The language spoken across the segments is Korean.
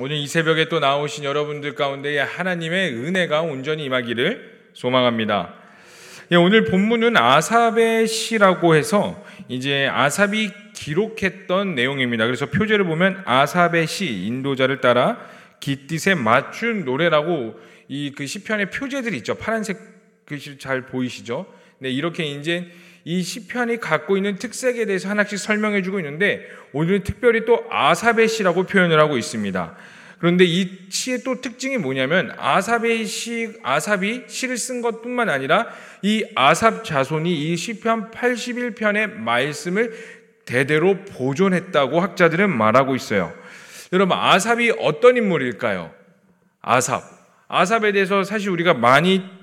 오늘 이 새벽에 또 나오신 여러분들 가운데 하나님의 은혜가 온전히 임하기를 소망합니다. 예, 오늘 본문은 아삽의 시라고 해서 이제 아삽이 기록했던 내용입니다. 그래서 표제를 보면 아삽의 시 인도자를 따라 깃딧에 맞춘 노래라고 이 그 시편의 표제들이 있죠. 파란색 글씨 잘 보이시죠? 네, 이렇게 이제 이 시편이 갖고 있는 특색에 대해서 하나씩 설명해 주고 있는데 오늘은 특별히 또 아삽의 시라고 표현을 하고 있습니다. 그런데 이 시의 또 특징이 뭐냐면 아삽의 시 아삽이 시를 쓴 것뿐만 아니라 이 아삽 자손이 이 시편 81편의 말씀을 대대로 보존했다고 학자들은 말하고 있어요. 여러분 아삽이 어떤 인물일까요? 아삽. 아삽에 대해서 사실 우리가 많이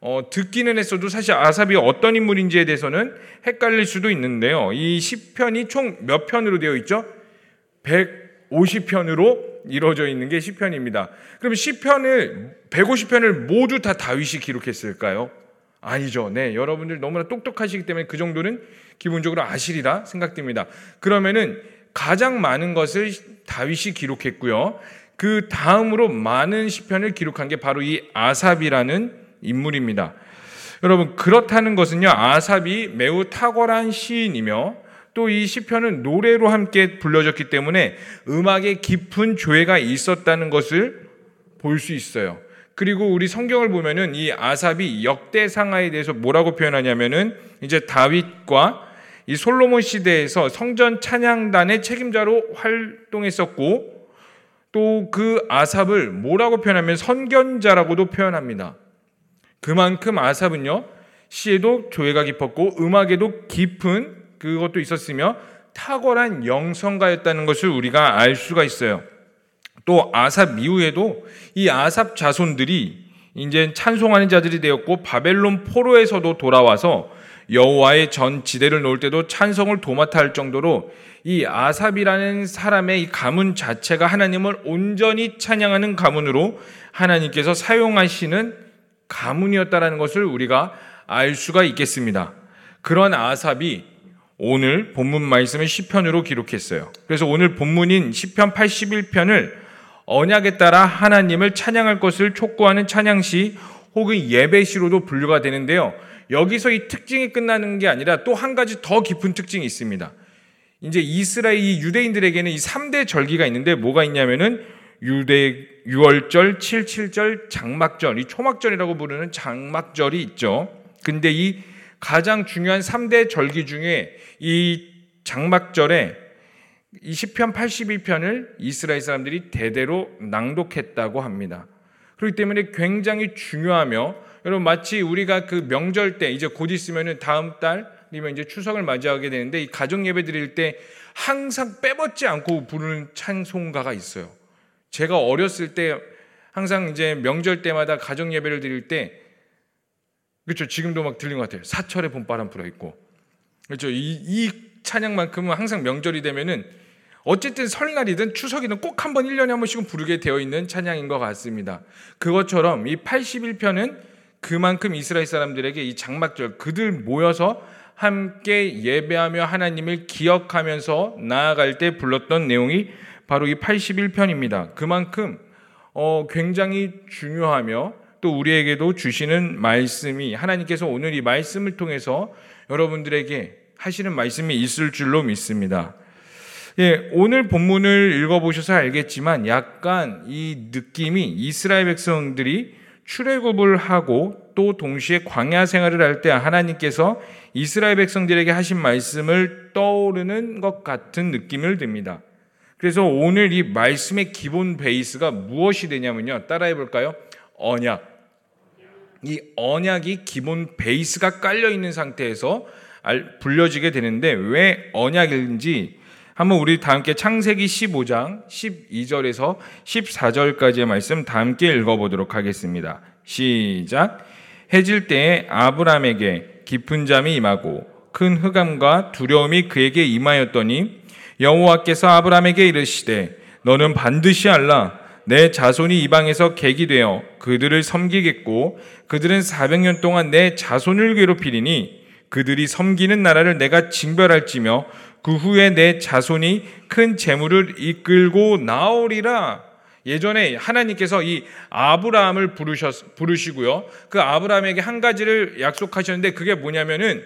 어, 듣기는 했어도 사실 아삽이 어떤 인물인지에 대해서는 헷갈릴 수도 있는데요. 이 시편이 총 몇 편으로 되어 있죠? 150편으로 이루어져 있는 게 시편입니다. 그럼 시편을 150편을 모두 다 다윗이 기록했을까요? 아니죠. 네, 여러분들 너무나 똑똑하시기 때문에 그 정도는 기본적으로 아시리라 생각됩니다. 그러면은 가장 많은 것을 다윗이 기록했고요. 그 다음으로 많은 시편을 기록한 게 바로 이 아삽이라는 인물입니다. 여러분 그렇다는 것은요 아삽이 매우 탁월한 시인이며 또 이 시편은 노래로 함께 불려졌기 때문에 음악에 깊은 조예가 있었다는 것을 볼 수 있어요. 그리고 우리 성경을 보면은 이 아삽이 역대 상하에 대해서 뭐라고 표현하냐면은 이제 다윗과 이 솔로몬 시대에서 성전 찬양단의 책임자로 활동했었고 또 그 아삽을 뭐라고 표현하면 선견자라고도 표현합니다. 그만큼 아삽은요 시에도 조예가 깊었고 음악에도 깊은 그것도 있었으며 탁월한 영성가였다는 것을 우리가 알 수가 있어요. 또 아삽 이후에도 이 아삽 자손들이 이제 찬송하는 자들이 되었고 바벨론 포로에서도 돌아와서 여호와의 전 지대를 놓을 때도 찬송을 도맡아 할 정도로 이 아삽이라는 사람의 이 가문 자체가 하나님을 온전히 찬양하는 가문으로 하나님께서 사용하시는 가문이었다라는 것을 우리가 알 수가 있겠습니다. 그런 아삽이 오늘 본문 말씀을 시편으로 기록했어요. 그래서 오늘 본문인 시편 81편을 언약에 따라 하나님을 찬양할 것을 촉구하는 찬양시 혹은 예배시로도 분류가 되는데요. 여기서 이 특징이 끝나는 게 아니라 또 한 가지 더 깊은 특징이 있습니다. 이제 이스라엘 이 유대인들에게는 이 3대 절기가 있는데 뭐가 있냐면은 유대 6월절, 77절, 장막절, 이 초막절이라고 부르는 장막절이 있죠. 근데 이 가장 중요한 3대 절기 중에 이 장막절에 이 시편 81편을 이스라엘 사람들이 대대로 낭독했다고 합니다. 그렇기 때문에 굉장히 중요하며 여러분 마치 우리가 그 명절 때 이제 곧 있으면은 다음 달이면 이제 추석을 맞이하게 되는데 이 가정 예배 드릴 때 항상 빼먹지 않고 부르는 찬송가가 있어요. 제가 어렸을 때 항상 이제 명절 때마다 가정 예배를 드릴 때 그렇죠. 지금도 막 들린 것 같아요. 사철의 봄바람 불어 있고. 그렇죠. 이, 이 찬양만큼은 항상 명절이 되면은 어쨌든 설날이든 추석이든 꼭 한 번 1년에 한 번씩은 부르게 되어 있는 찬양인 것 같습니다. 그것처럼 이 81편은 그만큼 이스라엘 사람들에게 이 장막절 그들 모여서 함께 예배하며 하나님을 기억하면서 나아갈 때 불렀던 내용이 바로 이 81편입니다. 그만큼 어, 굉장히 중요하며 또 우리에게도 주시는 말씀이 하나님께서 오늘 이 말씀을 통해서 여러분들에게 하시는 말씀이 있을 줄로 믿습니다. 예, 오늘 본문을 읽어보셔서 알겠지만 약간 이 느낌이 이스라엘 백성들이 출애굽을 하고 또 동시에 광야 생활을 할 때 하나님께서 이스라엘 백성들에게 하신 말씀을 떠오르는 것 같은 느낌을 듭니다. 그래서 오늘 이 말씀의 기본 베이스가 무엇이 되냐면요. 따라해 볼까요? 언약. 이 언약이 기본 베이스가 깔려 있는 상태에서 불려지게 되는데 왜 언약인지 한번 우리 다 함께 창세기 15장 12절에서 14절까지의 말씀 다 함께 읽어보도록 하겠습니다. 시작. 해질 때에 아브람에게 깊은 잠이 임하고 큰 흑암과 두려움이 그에게 임하였더니 여호와께서 아브람에게 이르시되 너는 반드시 알라 내 자손이 이방에서 객이 되어 그들을 섬기겠고 그들은 400년 동안 내 자손을 괴롭히리니 그들이 섬기는 나라를 내가 징벌할지며 그 후에 내 자손이 큰 재물을 이끌고 나오리라. 예전에 하나님께서 이 아브라함을 부르셨, 부르시고요. 그 아브라함에게 한 가지를 약속하셨는데 그게 뭐냐면은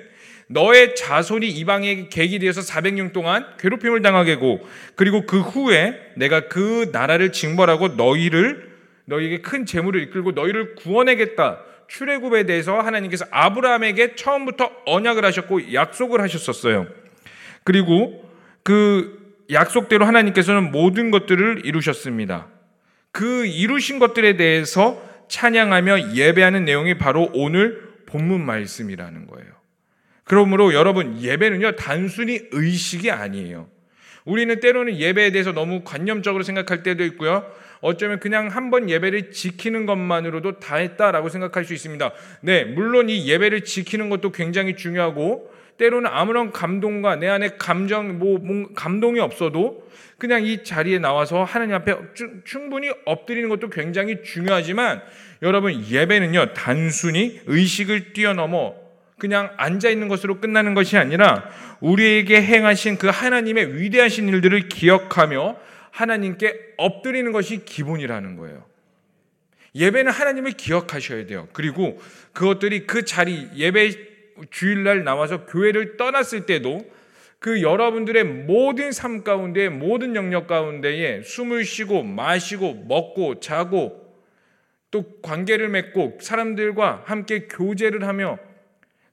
너의 자손이 이방의 객이 되어서 400년 동안 괴롭힘을 당하게 고 그리고 그 후에 내가 그 나라를 징벌하고 너희를 너희에게 큰 재물을 이끌고 너희를 구원하겠다. 출애굽에 대해서 하나님께서 아브라함에게 처음부터 언약을 하셨고 약속을 하셨었어요. 그리고 그 약속대로 하나님께서는 모든 것들을 이루셨습니다. 그 이루신 것들에 대해서 찬양하며 예배하는 내용이 바로 오늘 본문 말씀이라는 거예요. 그러므로 여러분 예배는요 단순히 의식이 아니에요. 우리는 때로는 예배에 대해서 너무 관념적으로 생각할 때도 있고요. 어쩌면 그냥 한 번 예배를 지키는 것만으로도 다 했다라고 생각할 수 있습니다. 네, 물론 이 예배를 지키는 것도 굉장히 중요하고 때로는 아무런 감동과 내 안에 감정, 뭐, 감동이 없어도 그냥 이 자리에 나와서 하나님 앞에 충분히 엎드리는 것도 굉장히 중요하지만 여러분 예배는요 단순히 의식을 뛰어넘어 그냥 앉아 있는 것으로 끝나는 것이 아니라 우리에게 행하신 그 하나님의 위대하신 일들을 기억하며 하나님께 엎드리는 것이 기본이라는 거예요. 예배는 하나님을 기억하셔야 돼요. 그리고 그것들이 그 자리 예배 주일날 나와서 교회를 떠났을 때도 그 여러분들의 모든 삶 가운데 모든 영역 가운데에 숨을 쉬고 마시고 먹고 자고 또 관계를 맺고 사람들과 함께 교제를 하며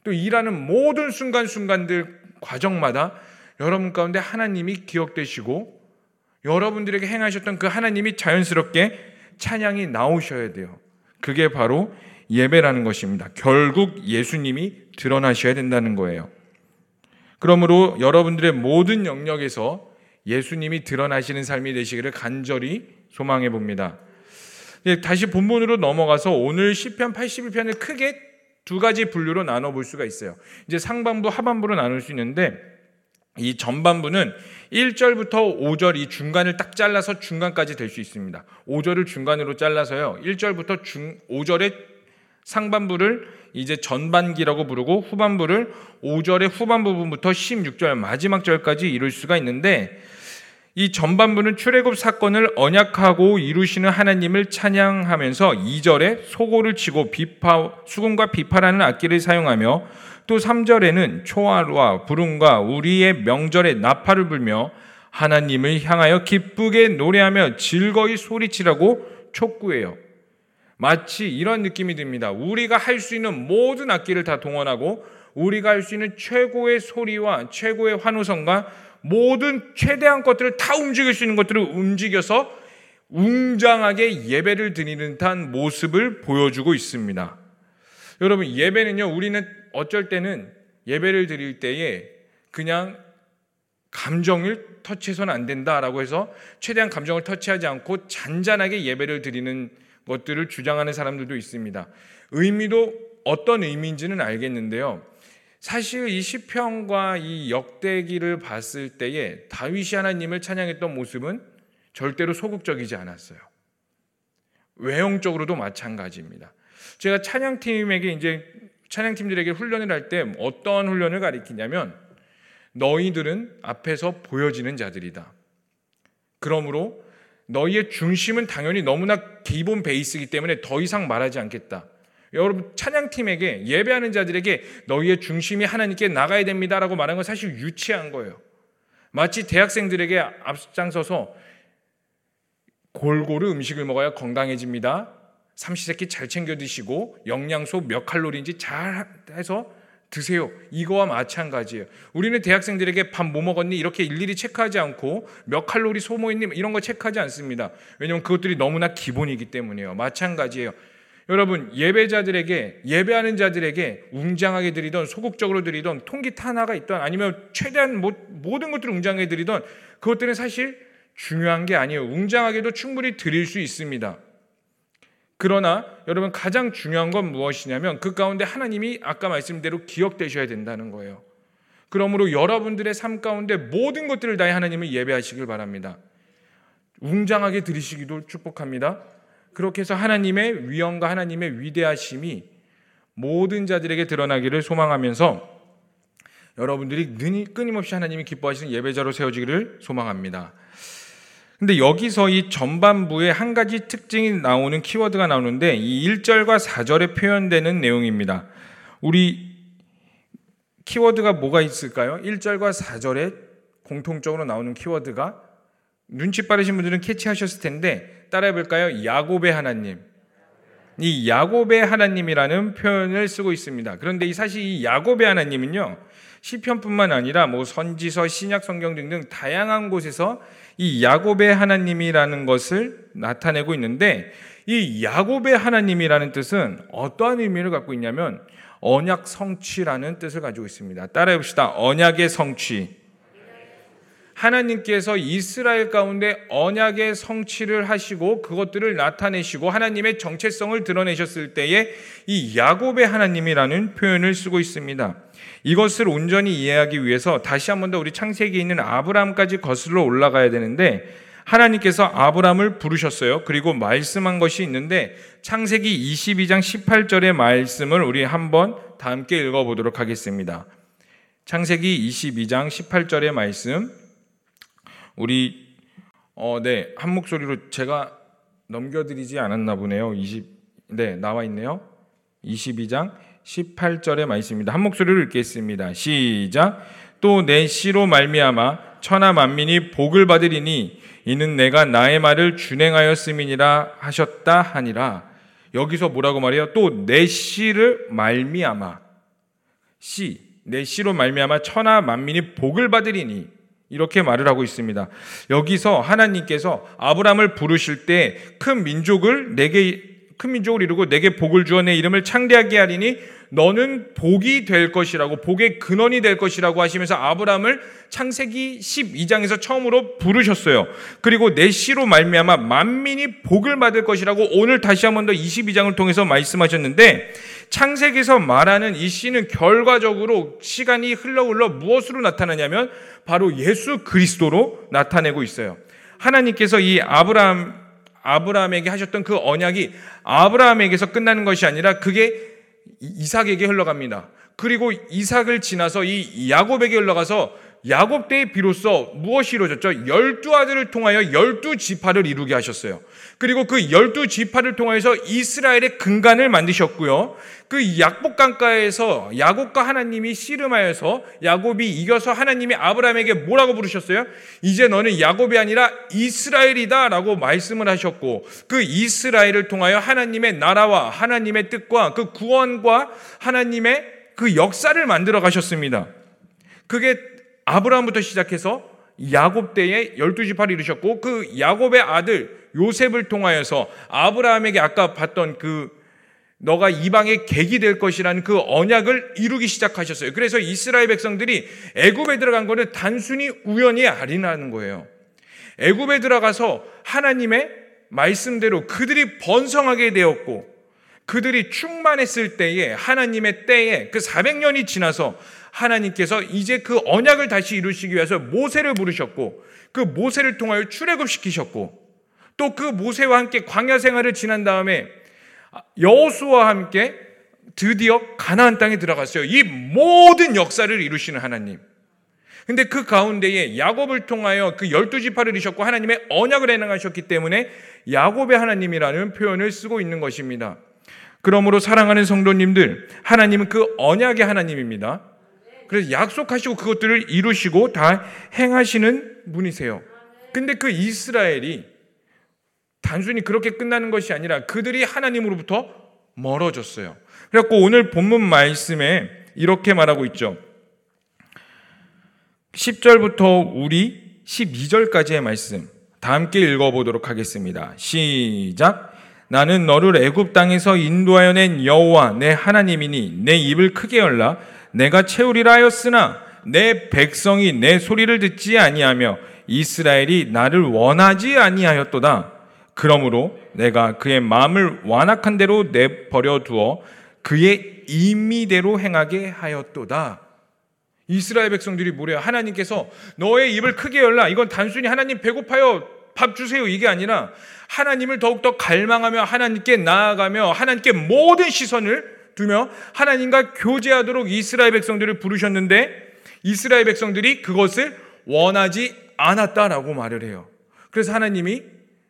또 일하는 모든 순간순간들 과정마다 여러분 가운데 하나님이 기억되시고 여러분들에게 행하셨던 그 하나님이 자연스럽게 찬양이 나오셔야 돼요. 그게 바로 예배라는 것입니다. 결국 예수님이 드러나셔야 된다는 거예요. 그러므로 여러분들의 모든 영역에서 예수님이 드러나시는 삶이 되시기를 간절히 소망해 봅니다. 네, 다시 본문으로 넘어가서 오늘 시편 81편을 크게 두 가지 분류로 나눠 볼 수가 있어요. 이제 상반부, 하반부로 나눌 수 있는데 이 전반부는 1절부터 5절 이 중간을 딱 잘라서 중간까지 될 수 있습니다. 5절을 중간으로 잘라서요. 1절부터 중 5절의 상반부를 이제 전반기라고 부르고 후반부를 5절의 후반 부분부터 16절 마지막 절까지 이룰 수가 있는데 이 전반부는 출애굽 사건을 언약하고 이루시는 하나님을 찬양하면서 2절에 소고를 치고 비파 수금과 비파라는 악기를 사용하며 또 3절에는 초아와 부름과 우리의 명절에 나팔을 불며 하나님을 향하여 기쁘게 노래하며 즐거이 소리치라고 촉구해요. 마치 이런 느낌이 듭니다. 우리가 할 수 있는 모든 악기를 다 동원하고 우리가 할 수 있는 최고의 소리와 최고의 환호성과 모든 최대한 것들을 다 움직일 수 있는 것들을 움직여서 웅장하게 예배를 드리는 듯한 모습을 보여주고 있습니다. 여러분, 예배는요, 우리는 어쩔 때는 예배를 드릴 때에 그냥 감정을 터치해서는 안 된다라고 해서 최대한 감정을 터치하지 않고 잔잔하게 예배를 드리는 것들을 주장하는 사람들도 있습니다. 의미도 어떤 의미인지는 알겠는데요. 사실 이 시편과 이 역대기를 봤을 때에 다윗이 하나님을 찬양했던 모습은 절대로 소극적이지 않았어요. 외형적으로도 마찬가지입니다. 제가 찬양팀에게 이제 찬양팀들에게 훈련을 할 때 어떤 훈련을 가리키냐면 너희들은 앞에서 보여지는 자들이다. 그러므로 너희의 중심은 당연히 너무나 기본 베이스이기 때문에 더 이상 말하지 않겠다. 여러분 찬양팀에게 예배하는 자들에게 너희의 중심이 하나님께 나가야 됩니다라고 말하는 건 사실 유치한 거예요. 마치 대학생들에게 앞장서서 골고루 음식을 먹어야 건강해집니다. 삼시세끼 잘 챙겨 드시고 영양소 몇 칼로리인지 잘 해서 드세요. 이거와 마찬가지예요. 우리는 대학생들에게 밥 뭐 먹었니? 이렇게 일일이 체크하지 않고 몇 칼로리 소모했니? 이런 거 체크하지 않습니다. 왜냐하면 그것들이 너무나 기본이기 때문이에요. 마찬가지예요. 여러분 예배자들에게 예배하는 자들에게 웅장하게 드리던 소극적으로 드리던 통기타 하나가 있던 아니면 최대한 모든 것들을 웅장하게 드리던 그것들은 사실 중요한 게 아니에요. 웅장하게도 충분히 드릴 수 있습니다. 그러나 여러분 가장 중요한 건 무엇이냐면 그 가운데 하나님이 아까 말씀대로 기억되셔야 된다는 거예요. 그러므로 여러분들의 삶 가운데 모든 것들을 다해 하나님을 예배하시길 바랍니다. 웅장하게 드리시기도 축복합니다. 그렇게 해서 하나님의 위엄과 하나님의 위대하심이 모든 자들에게 드러나기를 소망하면서 여러분들이 끊임없이 하나님이 기뻐하시는 예배자로 세워지기를 소망합니다. 근데 여기서 이 전반부에 한 가지 특징이 나오는 키워드가 나오는데 이 1절과 4절에 표현되는 내용입니다. 우리 키워드가 뭐가 있을까요? 1절과 4절에 공통적으로 나오는 키워드가 눈치 빠르신 분들은 캐치하셨을 텐데 따라해 볼까요? 야곱의 하나님. 이 야곱의 하나님이라는 표현을 쓰고 있습니다. 그런데 이 사실 이 야곱의 하나님은요. 시편뿐만 아니라 뭐 선지서, 신약 성경 등등 다양한 곳에서 이 야곱의 하나님이라는 것을 나타내고 있는데 이 야곱의 하나님이라는 뜻은 어떠한 의미를 갖고 있냐면 언약 성취라는 뜻을 가지고 있습니다. 따라해 봅시다. 언약의 성취. 하나님께서 이스라엘 가운데 언약의 성취를 하시고 그것들을 나타내시고 하나님의 정체성을 드러내셨을 때에 이 야곱의 하나님이라는 표현을 쓰고 있습니다. 이것을 온전히 이해하기 위해서 다시 한 번 더 우리 창세기에 있는 아브라함까지 거슬러 올라가야 되는데 하나님께서 아브라함을 부르셨어요. 그리고 말씀한 것이 있는데 창세기 22장 18절의 말씀을 우리 한번 다 함께 읽어보도록 하겠습니다. 창세기 22장 18절의 말씀 우리 어, 네, 한 목소리로 제가 넘겨드리지 않았나 보네요. 20, 네, 나와 있네요. 22장 18절의 말씀입니다. 한 목소리로 읽겠습니다. 시작. 또 내 씨로 말미암아 천하 만민이 복을 받으리니 이는 내가 나의 말을 준행하였음이니라 하셨다 하니라. 여기서 뭐라고 말해요? 또 내 씨를 말미암아 씨, 내 씨로 말미암아 천하 만민이 복을 받으리니 이렇게 말을 하고 있습니다. 여기서 하나님께서 아브라함을 부르실 때 큰 민족을 내게 큰 민족을 이루고 내게 복을 주어 내 이름을 창대하게 하리니 너는 복이 될 것이라고 복의 근원이 될 것이라고 하시면서 아브라함을 창세기 12장에서 처음으로 부르셨어요. 그리고 내 씨로 말미암아 만민이 복을 받을 것이라고 오늘 다시 한 번 더 22장을 통해서 말씀하셨는데 창세기에서 말하는 이 씨는 결과적으로 시간이 흘러 흘러 무엇으로 나타나냐면 바로 예수 그리스도로 나타내고 있어요. 하나님께서 이 아브라함 아브라함에게 하셨던 그 언약이 아브라함에게서 끝나는 것이 아니라 그게 이삭에게 흘러갑니다. 그리고 이삭을 지나서 이 야곱에게 흘러가서 야곱 때에 비로소 무엇이 이루어졌죠? 열두 아들을 통하여 열두 지파를 이루게 하셨어요. 그리고 그 열두 지파를 통하여서 이스라엘의 근간을 만드셨고요. 그 약복 강가에서 야곱과 하나님이 씨름하여서 야곱이 이겨서 하나님이 아브라함에게 뭐라고 부르셨어요? 이제 너는 야곱이 아니라 이스라엘이다라고 말씀을 하셨고 그 이스라엘을 통하여 하나님의 나라와 하나님의 뜻과 그 구원과 하나님의 그 역사를 만들어 가셨습니다. 그게 아브라함부터 시작해서 야곱 때에 열두 지파를 이루셨고 그 야곱의 아들 요셉을 통하여서 아브라함에게 아까 봤던 그 너가 이방의 객이 될 것이라는 그 언약을 이루기 시작하셨어요. 그래서 이스라엘 백성들이 애굽에 들어간 거는 단순히 우연이 아니라는 거예요. 애굽에 들어가서 하나님의 말씀대로 그들이 번성하게 되었고 그들이 충만했을 때에 하나님의 때에 그 400년이 지나서 하나님께서 이제 그 언약을 다시 이루시기 위해서 모세를 부르셨고 그 모세를 통하여 출애굽시키셨고 또 그 모세와 함께 광야 생활을 지난 다음에 여호수와 함께 드디어 가나안 땅에 들어갔어요. 이 모든 역사를 이루시는 하나님. 근데 그 가운데에 야곱을 통하여 그 열두 지파를 이루셨고 하나님의 언약을 행하셨기 때문에 야곱의 하나님이라는 표현을 쓰고 있는 것입니다. 그러므로 사랑하는 성도님들, 하나님은 그 언약의 하나님입니다. 그래서 약속하시고 그것들을 이루시고 다 행하시는 분이세요. 근데 그 이스라엘이 단순히 그렇게 끝나는 것이 아니라 그들이 하나님으로부터 멀어졌어요. 그래갖고 오늘 본문 말씀에 이렇게 말하고 있죠. 10절부터 우리 12절까지의 말씀 다 함께 읽어보도록 하겠습니다. 시작. 나는 너를 애굽 땅에서 인도하여 낸 여호와 내 하나님이니 내 입을 크게 열라 내가 채우리라 하였으나 내 백성이 내 소리를 듣지 아니하며 이스라엘이 나를 원하지 아니하였도다. 그러므로 내가 그의 마음을 완악한 대로 내버려 두어 그의 임의대로 행하게 하였도다. 이스라엘 백성들이 뭐래요? 하나님께서 너의 입을 크게 열라. 이건 단순히 하나님 배고파요. 밥 주세요. 이게 아니라 하나님을 더욱더 갈망하며 하나님께 나아가며 하나님께 모든 시선을 두며 하나님과 교제하도록 이스라엘 백성들을 부르셨는데 이스라엘 백성들이 그것을 원하지 않았다라고 말을 해요. 그래서 하나님이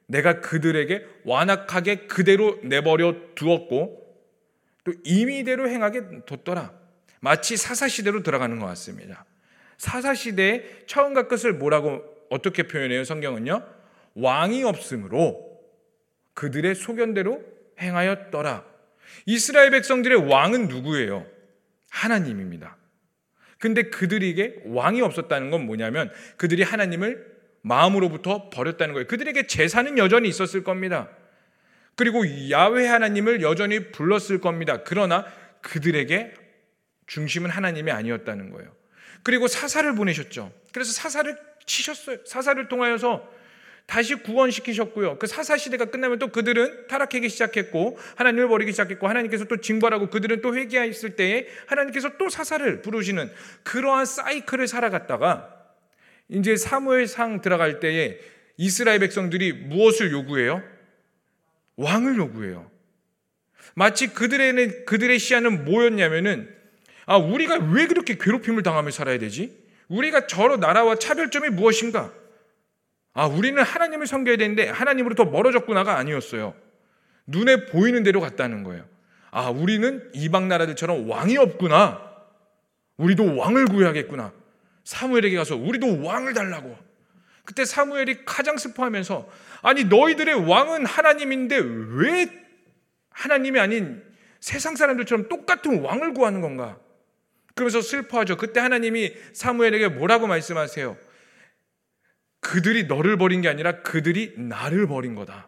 내가 그들에게 완악하게 그대로 내버려 두었고 또 임의대로 행하게 뒀더라. 마치 사사시대로 들어가는 것 같습니다. 사사시대의 처음과 끝을 뭐라고 어떻게 표현해요? 성경은요. 왕이 없으므로 그들의 소견대로 행하였더라. 이스라엘 백성들의 왕은 누구예요? 하나님입니다. 근데 그들에게 왕이 없었다는 건 뭐냐면 그들이 하나님을 마음으로부터 버렸다는 거예요. 그들에게 제사는 여전히 있었을 겁니다. 그리고 야외 하나님을 여전히 불렀을 겁니다. 그러나 그들에게 중심은 하나님이 아니었다는 거예요. 그리고 사사를 보내셨죠. 그래서 사사를 치셨어요. 사사를 통하여서 다시 구원시키셨고요. 그 사사 시대가 끝나면 또 그들은 타락하기 시작했고 하나님을 버리기 시작했고 하나님께서 또 징벌하고 그들은 또 회개했을 때에 하나님께서 또 사사를 부르시는 그러한 사이클을 살아갔다가 이제 사무엘상 들어갈 때에 이스라엘 백성들이 무엇을 요구해요? 왕을 요구해요. 마치 그들의 그들의 시야는 뭐였냐면은 아 우리가 왜 그렇게 괴롭힘을 당하며 살아야 되지? 우리가 저러 나라와 차별점이 무엇인가? 아 우리는 하나님을 섬겨야 되는데 하나님으로부터 멀어졌구나가 아니었어요. 눈에 보이는 대로 갔다는 거예요. 아 우리는 이방 나라들처럼 왕이 없구나. 우리도 왕을 구해야겠구나. 사무엘에게 가서 우리도 왕을 달라고. 그때 사무엘이 가장 슬퍼하면서 아니 너희들의 왕은 하나님인데 왜 하나님이 아닌 세상 사람들처럼 똑같은 왕을 구하는 건가? 그러면서 슬퍼하죠. 그때 하나님이 사무엘에게 뭐라고 말씀하세요? 그들이 너를 버린 게 아니라 그들이 나를 버린 거다.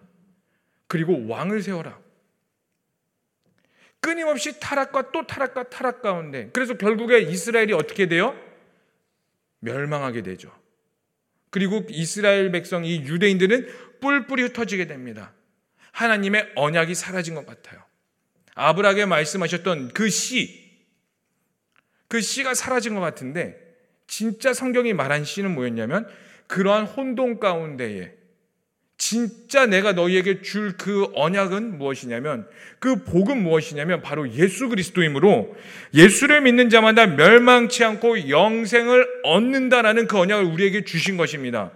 그리고 왕을 세워라. 끊임없이 타락과 또 타락과 타락 가운데. 그래서 결국에 이스라엘이 어떻게 돼요? 멸망하게 되죠. 그리고 이스라엘 백성, 이 유대인들은 뿔뿔이 흩어지게 됩니다. 하나님의 언약이 사라진 것 같아요. 아브라함에 말씀하셨던 그 씨, 그 씨가 사라진 것 같은데, 진짜 성경이 말한 씨는 뭐였냐면, 그러한 혼돈 가운데에 진짜 내가 너희에게 줄 그 언약은 무엇이냐면 그 복은 무엇이냐면 바로 예수 그리스도이므로 예수를 믿는 자마다 멸망치 않고 영생을 얻는다라는 그 언약을 우리에게 주신 것입니다.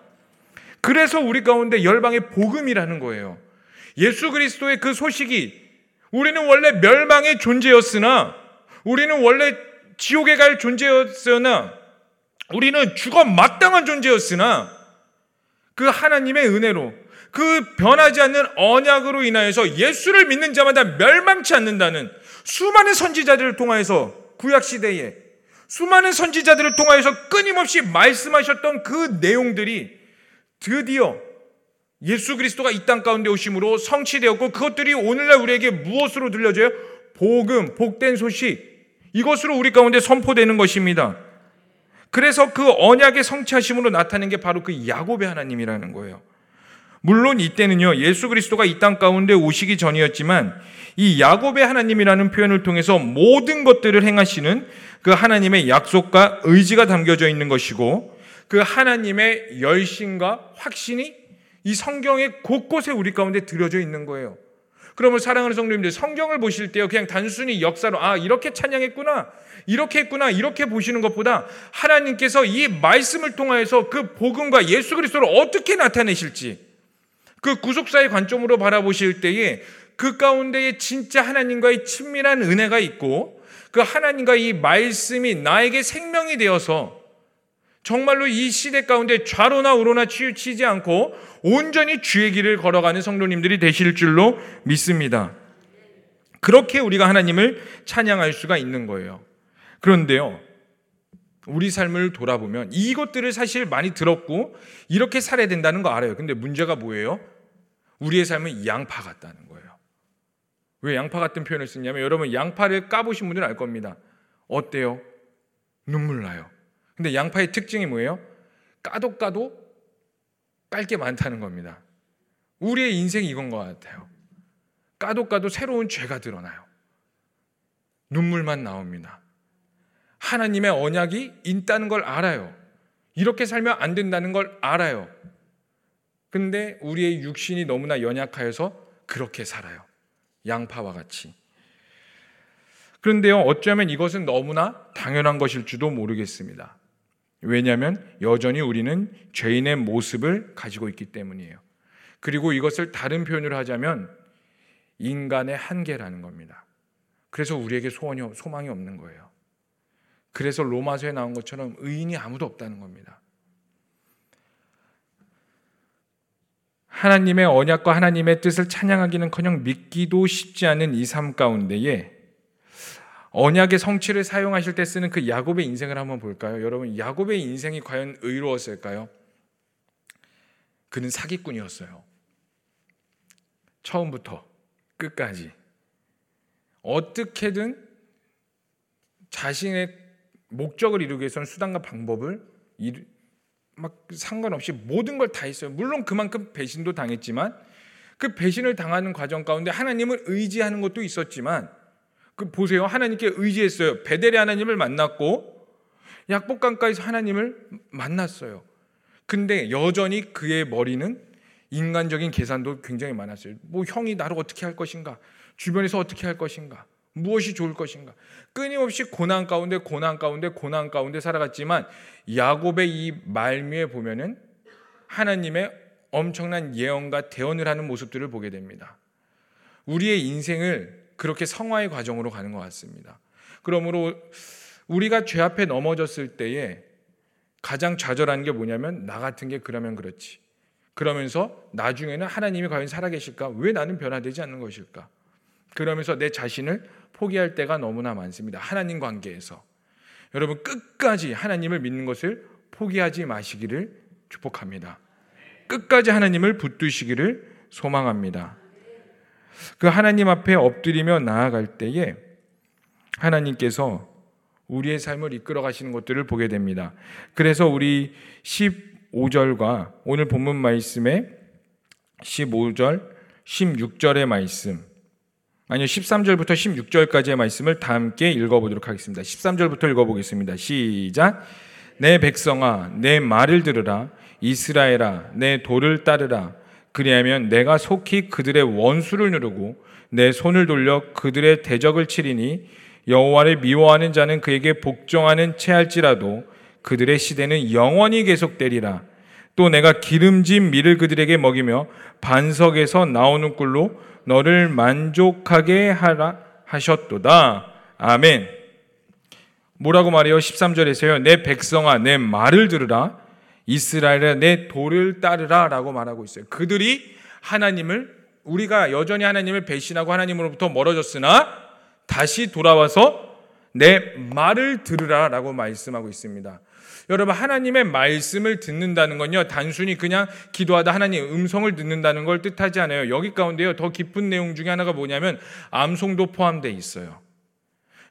그래서 우리 가운데 열방의 복음이라는 거예요. 예수 그리스도의 그 소식이 우리는 원래 멸망의 존재였으나 우리는 원래 지옥에 갈 존재였으나 우리는 죽어 마땅한 존재였으나 그 하나님의 은혜로 그 변하지 않는 언약으로 인하여서 예수를 믿는 자마다 멸망치 않는다는 수많은 선지자들을 통하여서 구약 시대에 수많은 선지자들을 통하여서 끊임없이 말씀하셨던 그 내용들이 드디어 예수 그리스도가 이 땅 가운데 오심으로 성취되었고 그것들이 오늘날 우리에게 무엇으로 들려져요? 복음, 복된 소식 이것으로 우리 가운데 선포되는 것입니다. 그래서 그 언약의 성취하심으로 나타낸 게 바로 그 야곱의 하나님이라는 거예요. 물론 이때는요, 예수 그리스도가 이 땅 가운데 오시기 전이었지만 이 야곱의 하나님이라는 표현을 통해서 모든 것들을 행하시는 그 하나님의 약속과 의지가 담겨져 있는 것이고 그 하나님의 열심과 확신이 이 성경의 곳곳에 우리 가운데 들여져 있는 거예요. 그러면 사랑하는 성도님들 성경을 보실 때요 그냥 단순히 역사로 아 이렇게 찬양했구나 이렇게 했구나 이렇게 보시는 것보다 하나님께서 이 말씀을 통하여서 그 복음과 예수 그리스도를 어떻게 나타내실지 그 구속사의 관점으로 바라보실 때에 그 가운데에 진짜 하나님과의 친밀한 은혜가 있고 그 하나님과 이 말씀이 나에게 생명이 되어서 정말로 이 시대 가운데 좌로나 우로나 치우치지 않고 온전히 주의 길을 걸어가는 성도님들이 되실 줄로 믿습니다. 그렇게 우리가 하나님을 찬양할 수가 있는 거예요. 그런데요, 우리 삶을 돌아보면 이것들을 사실 많이 들었고 이렇게 살아야 된다는 거 알아요. 근데 문제가 뭐예요? 우리의 삶은 양파 같다는 거예요. 왜 양파 같은 표현을 쓰냐면 여러분 양파를 까보신 분들은 알 겁니다. 어때요? 눈물 나요. 근데 양파의 특징이 뭐예요? 까도 까도 깔 게 많다는 겁니다. 우리의 인생이 이건 것 같아요. 까도 까도 새로운 죄가 드러나요. 눈물만 나옵니다. 하나님의 언약이 있다는 걸 알아요. 이렇게 살면 안 된다는 걸 알아요. 근데 우리의 육신이 너무나 연약하여서 그렇게 살아요. 양파와 같이. 그런데요, 어쩌면 이것은 너무나 당연한 것일지도 모르겠습니다. 왜냐하면 여전히 우리는 죄인의 모습을 가지고 있기 때문이에요. 그리고 이것을 다른 표현으로 하자면 인간의 한계라는 겁니다. 그래서 우리에게 소원이 소망이 없는 거예요. 그래서 로마서에 나온 것처럼 의인이 아무도 없다는 겁니다. 하나님의 언약과 하나님의 뜻을 찬양하기는커녕 믿기도 쉽지 않은 이 삶 가운데에 언약의 성취를 사용하실 때 쓰는 그 야곱의 인생을 한번 볼까요? 여러분 야곱의 인생이 과연 의로웠을까요? 그는 사기꾼이었어요. 처음부터 끝까지 어떻게든 자신의 목적을 이루기 위해서는 수단과 방법을 막 상관없이 모든 걸 다 했어요. 물론 그만큼 배신도 당했지만 그 배신을 당하는 과정 가운데 하나님을 의지하는 것도 있었지만 그 보세요. 하나님께 의지했어요. 베델의 하나님을 만났고 약복강가에서 하나님을 만났어요. 근데 여전히 그의 머리는 인간적인 계산도 굉장히 많았어요. 뭐 형이 나를 어떻게 할 것인가? 주변에서 어떻게 할 것인가? 무엇이 좋을 것인가? 끊임없이 고난 가운데 고난 가운데 고난 가운데 살아갔지만 야곱의 이 말미에 보면은 하나님의 엄청난 예언과 대언을 하는 모습들을 보게 됩니다. 우리의 인생을 그렇게 성화의 과정으로 가는 것 같습니다. 그러므로 우리가 죄 앞에 넘어졌을 때에 가장 좌절하는 게 뭐냐면 나 같은 게 그러면 그렇지. 그러면서 나중에는 하나님이 과연 살아계실까? 왜 나는 변화되지 않는 것일까? 그러면서 내 자신을 포기할 때가 너무나 많습니다. 하나님 관계에서. 여러분 끝까지 하나님을 믿는 것을 포기하지 마시기를 축복합니다. 끝까지 하나님을 붙드시기를 소망합니다. 그 하나님 앞에 엎드리며 나아갈 때에 하나님께서 우리의 삶을 이끌어 가시는 것들을 보게 됩니다. 그래서 우리 15절과 오늘 본문 말씀에 15절, 16절의 말씀 아니요, 13절부터 16절까지의 말씀을 다 함께 읽어보도록 하겠습니다. 13절부터 읽어보겠습니다. 시작. 내 백성아, 내 말을 들으라. 이스라엘아, 내 도를 따르라. 그리하면 내가 속히 그들의 원수를 누르고 내 손을 돌려 그들의 대적을 치리니 여호와를 미워하는 자는 그에게 복종하는 채할지라도 그들의 시대는 영원히 계속되리라. 또 내가 기름진 밀을 그들에게 먹이며 반석에서 나오는 꿀로 너를 만족하게 하라 하셨도다. 아멘. 뭐라고 말해요? 13절에서요. 내 백성아, 내 말을 들으라. 이스라엘아, 내 도를 따르라. 라고 말하고 있어요. 그들이 하나님을, 우리가 여전히 하나님을 배신하고 하나님으로부터 멀어졌으나 다시 돌아와서 내 말을 들으라. 라고 말씀하고 있습니다. 여러분 하나님의 말씀을 듣는다는 건요 단순히 그냥 기도하다 하나님 음성을 듣는다는 걸 뜻하지 않아요. 여기 가운데요 더 깊은 내용 중에 하나가 뭐냐면 암송도 포함되어 있어요.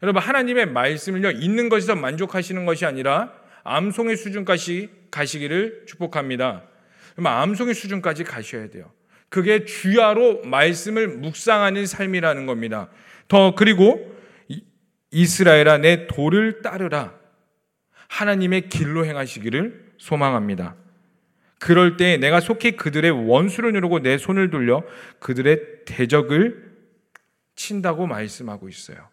여러분 하나님의 말씀을요 있는 것에서 만족하시는 것이 아니라 암송의 수준까지 가시기를 축복합니다. 그럼 암송의 수준까지 가셔야 돼요. 그게 주야로 말씀을 묵상하는 삶이라는 겁니다. 더 그리고 이스라엘아 내 도를 따르라. 하나님의 길로 행하시기를 소망합니다. 그럴 때 내가 속히 그들의 원수를 누르고 내 손을 돌려 그들의 대적을 친다고 말씀하고 있어요.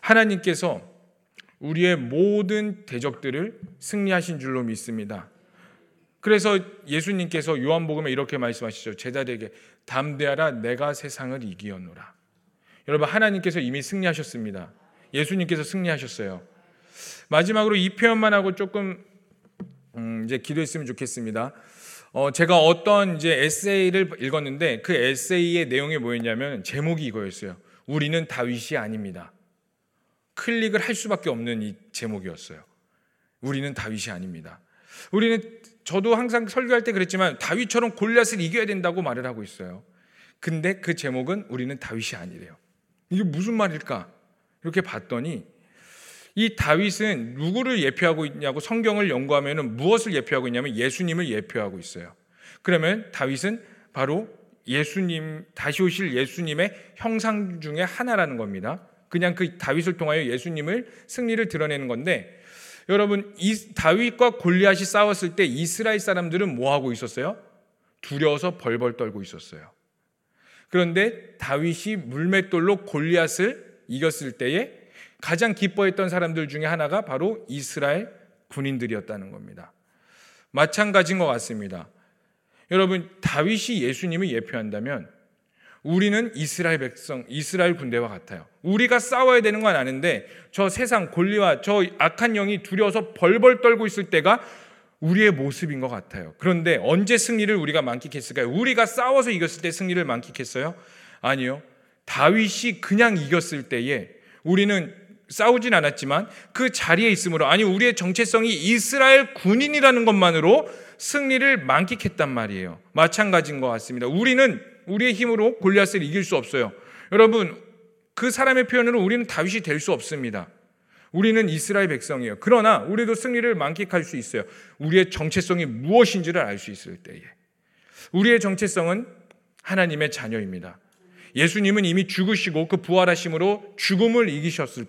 하나님께서 우리의 모든 대적들을 승리하신 줄로 믿습니다. 그래서 예수님께서 요한복음에 이렇게 말씀하시죠. 제자들에게 담대하라 내가 세상을 이기었노라. 여러분 하나님께서 이미 승리하셨습니다. 예수님께서 승리하셨어요. 마지막으로 이 표현만 하고 조금 음, 이제 기도했으면 좋겠습니다. 어, 제가 어떤 이제 에세이를 읽었는데 그 에세이의 내용이 뭐였냐면 제목이 이거였어요. 우리는 다윗이 아닙니다. 클릭을 할 수밖에 없는 이 제목이었어요. 우리는 다윗이 아닙니다. 우리는 저도 항상 설교할 때 그랬지만 다윗처럼 골리앗을 이겨야 된다고 말을 하고 있어요. 근데 그 제목은 우리는 다윗이 아니래요. 이게 무슨 말일까? 이렇게 봤더니 이 다윗은 누구를 예표하고 있냐고 성경을 연구하면 무엇을 예표하고 있냐면 예수님을 예표하고 있어요. 그러면 다윗은 바로 예수님, 다시 오실 예수님의 형상 중에 하나라는 겁니다. 그냥 그 다윗을 통하여 예수님을 승리를 드러내는 건데 여러분 이 다윗과 골리앗이 싸웠을 때 이스라엘 사람들은 뭐 하고 있었어요? 두려워서 벌벌 떨고 있었어요. 그런데 다윗이 물맷돌로 골리앗을 이겼을 때에 가장 기뻐했던 사람들 중에 하나가 바로 이스라엘 군인들이었다는 겁니다. 마찬가지인 것 같습니다. 여러분, 다윗이 예수님을 예표한다면 우리는 이스라엘 백성, 이스라엘 군대와 같아요. 우리가 싸워야 되는 건 아는데 저 세상 권리와 저 악한 영이 두려워서 벌벌 떨고 있을 때가 우리의 모습인 것 같아요. 그런데 언제 승리를 우리가 만끽했을까요? 우리가 싸워서 이겼을 때 승리를 만끽했어요? 아니요. 다윗이 그냥 이겼을 때에 우리는 싸우진 않았지만 그 자리에 있으므로 아니 우리의 정체성이 이스라엘 군인이라는 것만으로 승리를 만끽했단 말이에요. 마찬가지인 것 같습니다. 우리는 우리의 힘으로 골리앗을 이길 수 없어요. 여러분 그 사람의 표현으로 우리는 다윗이 될 수 없습니다. 우리는 이스라엘 백성이에요. 그러나 우리도 승리를 만끽할 수 있어요. 우리의 정체성이 무엇인지를 알 수 있을 때에. 우리의 정체성은 하나님의 자녀입니다. 예수님은 이미 죽으시고 그 부활하심으로 죽음을 이기셨을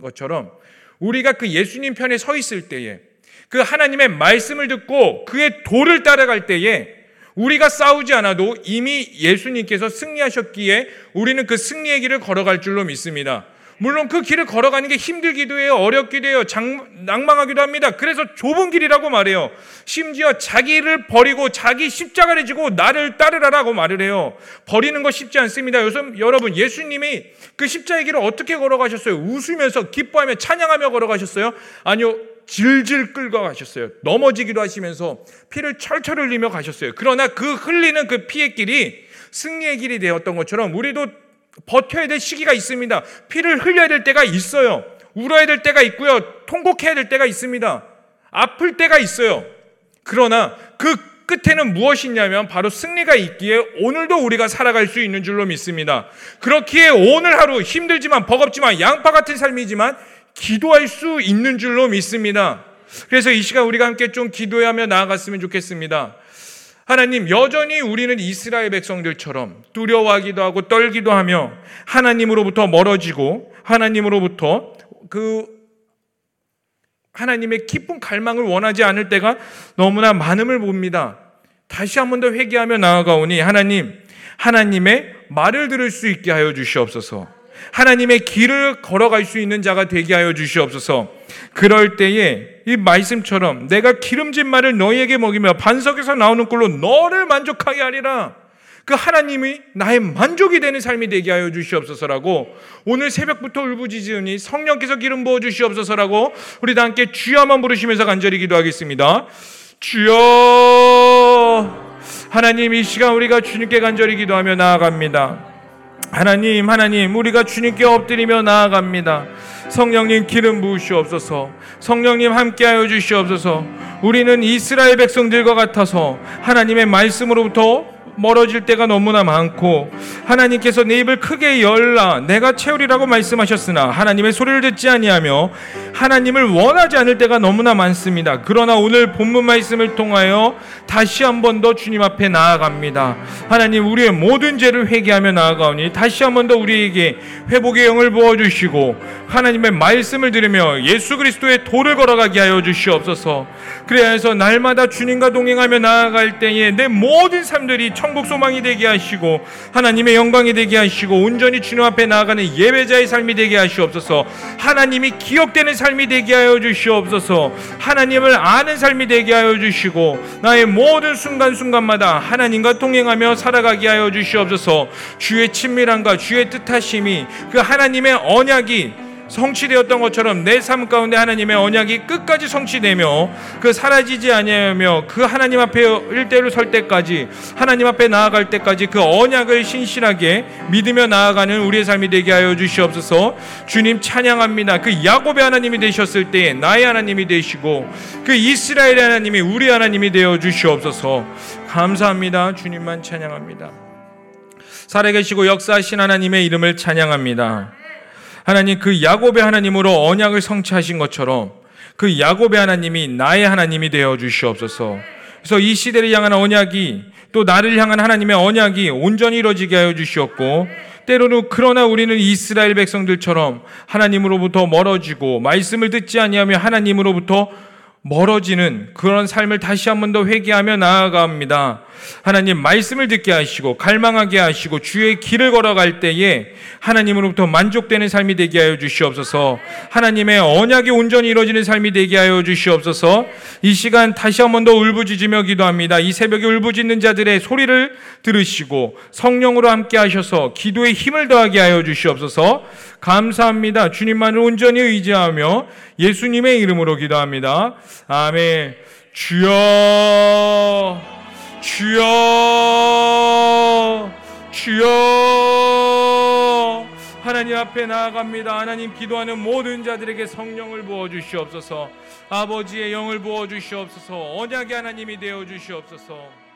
것처럼 우리가 그 예수님 편에 서 있을 때에 그 하나님의 말씀을 듣고 그의 도를 따라갈 때에 우리가 싸우지 않아도 이미 예수님께서 승리하셨기에 우리는 그 승리의 길을 걸어갈 줄로 믿습니다. 물론 그 길을 걸어가는 게 힘들기도 해요. 어렵기도 해요. 장, 낭망하기도 합니다. 그래서 좁은 길이라고 말해요. 심지어 자기를 버리고 자기 십자가를 지고 나를 따르라라고 말을 해요. 버리는 거 쉽지 않습니다. 요즘 여러분 예수님이 그 십자의 길을 어떻게 걸어가셨어요? 웃으면서 기뻐하며 찬양하며 걸어가셨어요? 아니요. 질질 끌고 가셨어요. 넘어지기도 하시면서 피를 철철 흘리며 가셨어요. 그러나 그 흘리는 그 피의 길이 승리의 길이 되었던 것처럼 우리도 버텨야 될 시기가 있습니다. 피를 흘려야 될 때가 있어요. 울어야 될 때가 있고요. 통곡해야 될 때가 있습니다. 아플 때가 있어요. 그러나 그 끝에는 무엇이냐면 바로 승리가 있기에 오늘도 우리가 살아갈 수 있는 줄로 믿습니다. 그렇기에 오늘 하루 힘들지만 버겁지만 양파 같은 삶이지만 기도할 수 있는 줄로 믿습니다. 그래서 이 시간 우리가 함께 좀 기도하며 나아갔으면 좋겠습니다. 하나님, 여전히 우리는 이스라엘 백성들처럼 두려워하기도 하고 떨기도 하며 하나님으로부터 멀어지고 하나님으로부터 그 하나님의 깊은 갈망을 원하지 않을 때가 너무나 많음을 봅니다. 다시 한 번 더 회개하며 나아가오니 하나님, 하나님의 말을 들을 수 있게 하여 주시옵소서. 하나님의 길을 걸어갈 수 있는 자가 되게 하여 주시옵소서. 그럴 때에 이 말씀처럼 내가 기름진 말을 너희에게 먹이며 반석에서 나오는 꿀로 너를 만족하게 하리라. 그 하나님이 나의 만족이 되는 삶이 되게 하여 주시옵소서라고 오늘 새벽부터 울부짖으니 성령께서 기름 부어 주시옵소서라고 우리 다 함께 주여 한번 부르시면서 간절히 기도하겠습니다. 주여 하나님 이 시간 우리가 주님께 간절히 기도하며 나아갑니다. 하나님, 하나님, 우리가 주님께 엎드리며 나아갑니다. 성령님 기름 부으시옵소서. 성령님 함께하여 주시옵소서. 우리는 이스라엘 백성들과 같아서 하나님의 말씀으로부터 멀어질 때가 너무나 많고 하나님께서 내 입을 크게 열라 내가 채우리라고 말씀하셨으나 하나님의 소리를 듣지 아니하며 하나님을 원하지 않을 때가 너무나 많습니다. 그러나 오늘 본문 말씀을 통하여 다시 한 번 더 주님 앞에 나아갑니다. 하나님 우리의 모든 죄를 회개하며 나아가오니 다시 한 번 더 우리에게 회복의 영을 부어 주시고 하나님의 말씀을 들으며 예수 그리스도의 도를 걸어가게 하여 주시옵소서. 그래야 해서 날마다 주님과 동행하며 나아갈 때에 내 모든 삶들이 천국 소망이 되게 하시고 하나님의 영광이 되게 하시고 온전히 주님 앞에 나아가는 예배자의 삶이 되게 하시옵소서. 하나님이 기억되는 삶이 되게 하여 주시옵소서. 하나님을 아는 삶이 되게 하여 주시고 나의 모든 순간순간마다 하나님과 동행하며 살아가게 하여 주시옵소서. 주의 친밀함과 주의 뜻하심이 그 하나님의 언약이 성취되었던 것처럼 내 삶 가운데 하나님의 언약이 끝까지 성취되며 그 사라지지 아니하며 그 하나님 앞에 일대로 설 때까지 하나님 앞에 나아갈 때까지 그 언약을 신실하게 믿으며 나아가는 우리의 삶이 되게 하여 주시옵소서. 주님 찬양합니다. 그 야곱의 하나님이 되셨을 때에 나의 하나님이 되시고 그 이스라엘의 하나님이 우리 하나님이 되어 주시옵소서. 감사합니다. 주님만 찬양합니다. 살아계시고 역사하신 하나님의 이름을 찬양합니다. 하나님 그 야곱의 하나님으로 언약을 성취하신 것처럼 그 야곱의 하나님이 나의 하나님이 되어 주시옵소서. 그래서 이 시대를 향한 언약이 또 나를 향한 하나님의 언약이 온전히 이루어지게 하여 주시옵고 때로는 그러나 우리는 이스라엘 백성들처럼 하나님으로부터 멀어지고 말씀을 듣지 아니하며 하나님으로부터 멀어지는 그런 삶을 다시 한 번 더 회개하며 나아갑니다. 하나님 말씀을 듣게 하시고 갈망하게 하시고 주의 길을 걸어갈 때에 하나님으로부터 만족되는 삶이 되게 하여 주시옵소서. 하나님의 언약의 온전히 이루어지는 삶이 되게 하여 주시옵소서. 이 시간 다시 한 번 더 울부짖으며 기도합니다. 이 새벽에 울부짖는 자들의 소리를 들으시고 성령으로 함께 하셔서 기도에 힘을 더하게 하여 주시옵소서. 감사합니다. 주님만을 온전히 의지하며 예수님의 이름으로 기도합니다. 아멘. 주여, 주여, 주여. 하나님 앞에 나아갑니다. 하나님 기도하는 모든 자들에게 성령을 부어 주시옵소서. 아버지의 영을 부어 주시옵소서. 언약의 하나님이 되어 주시옵소서.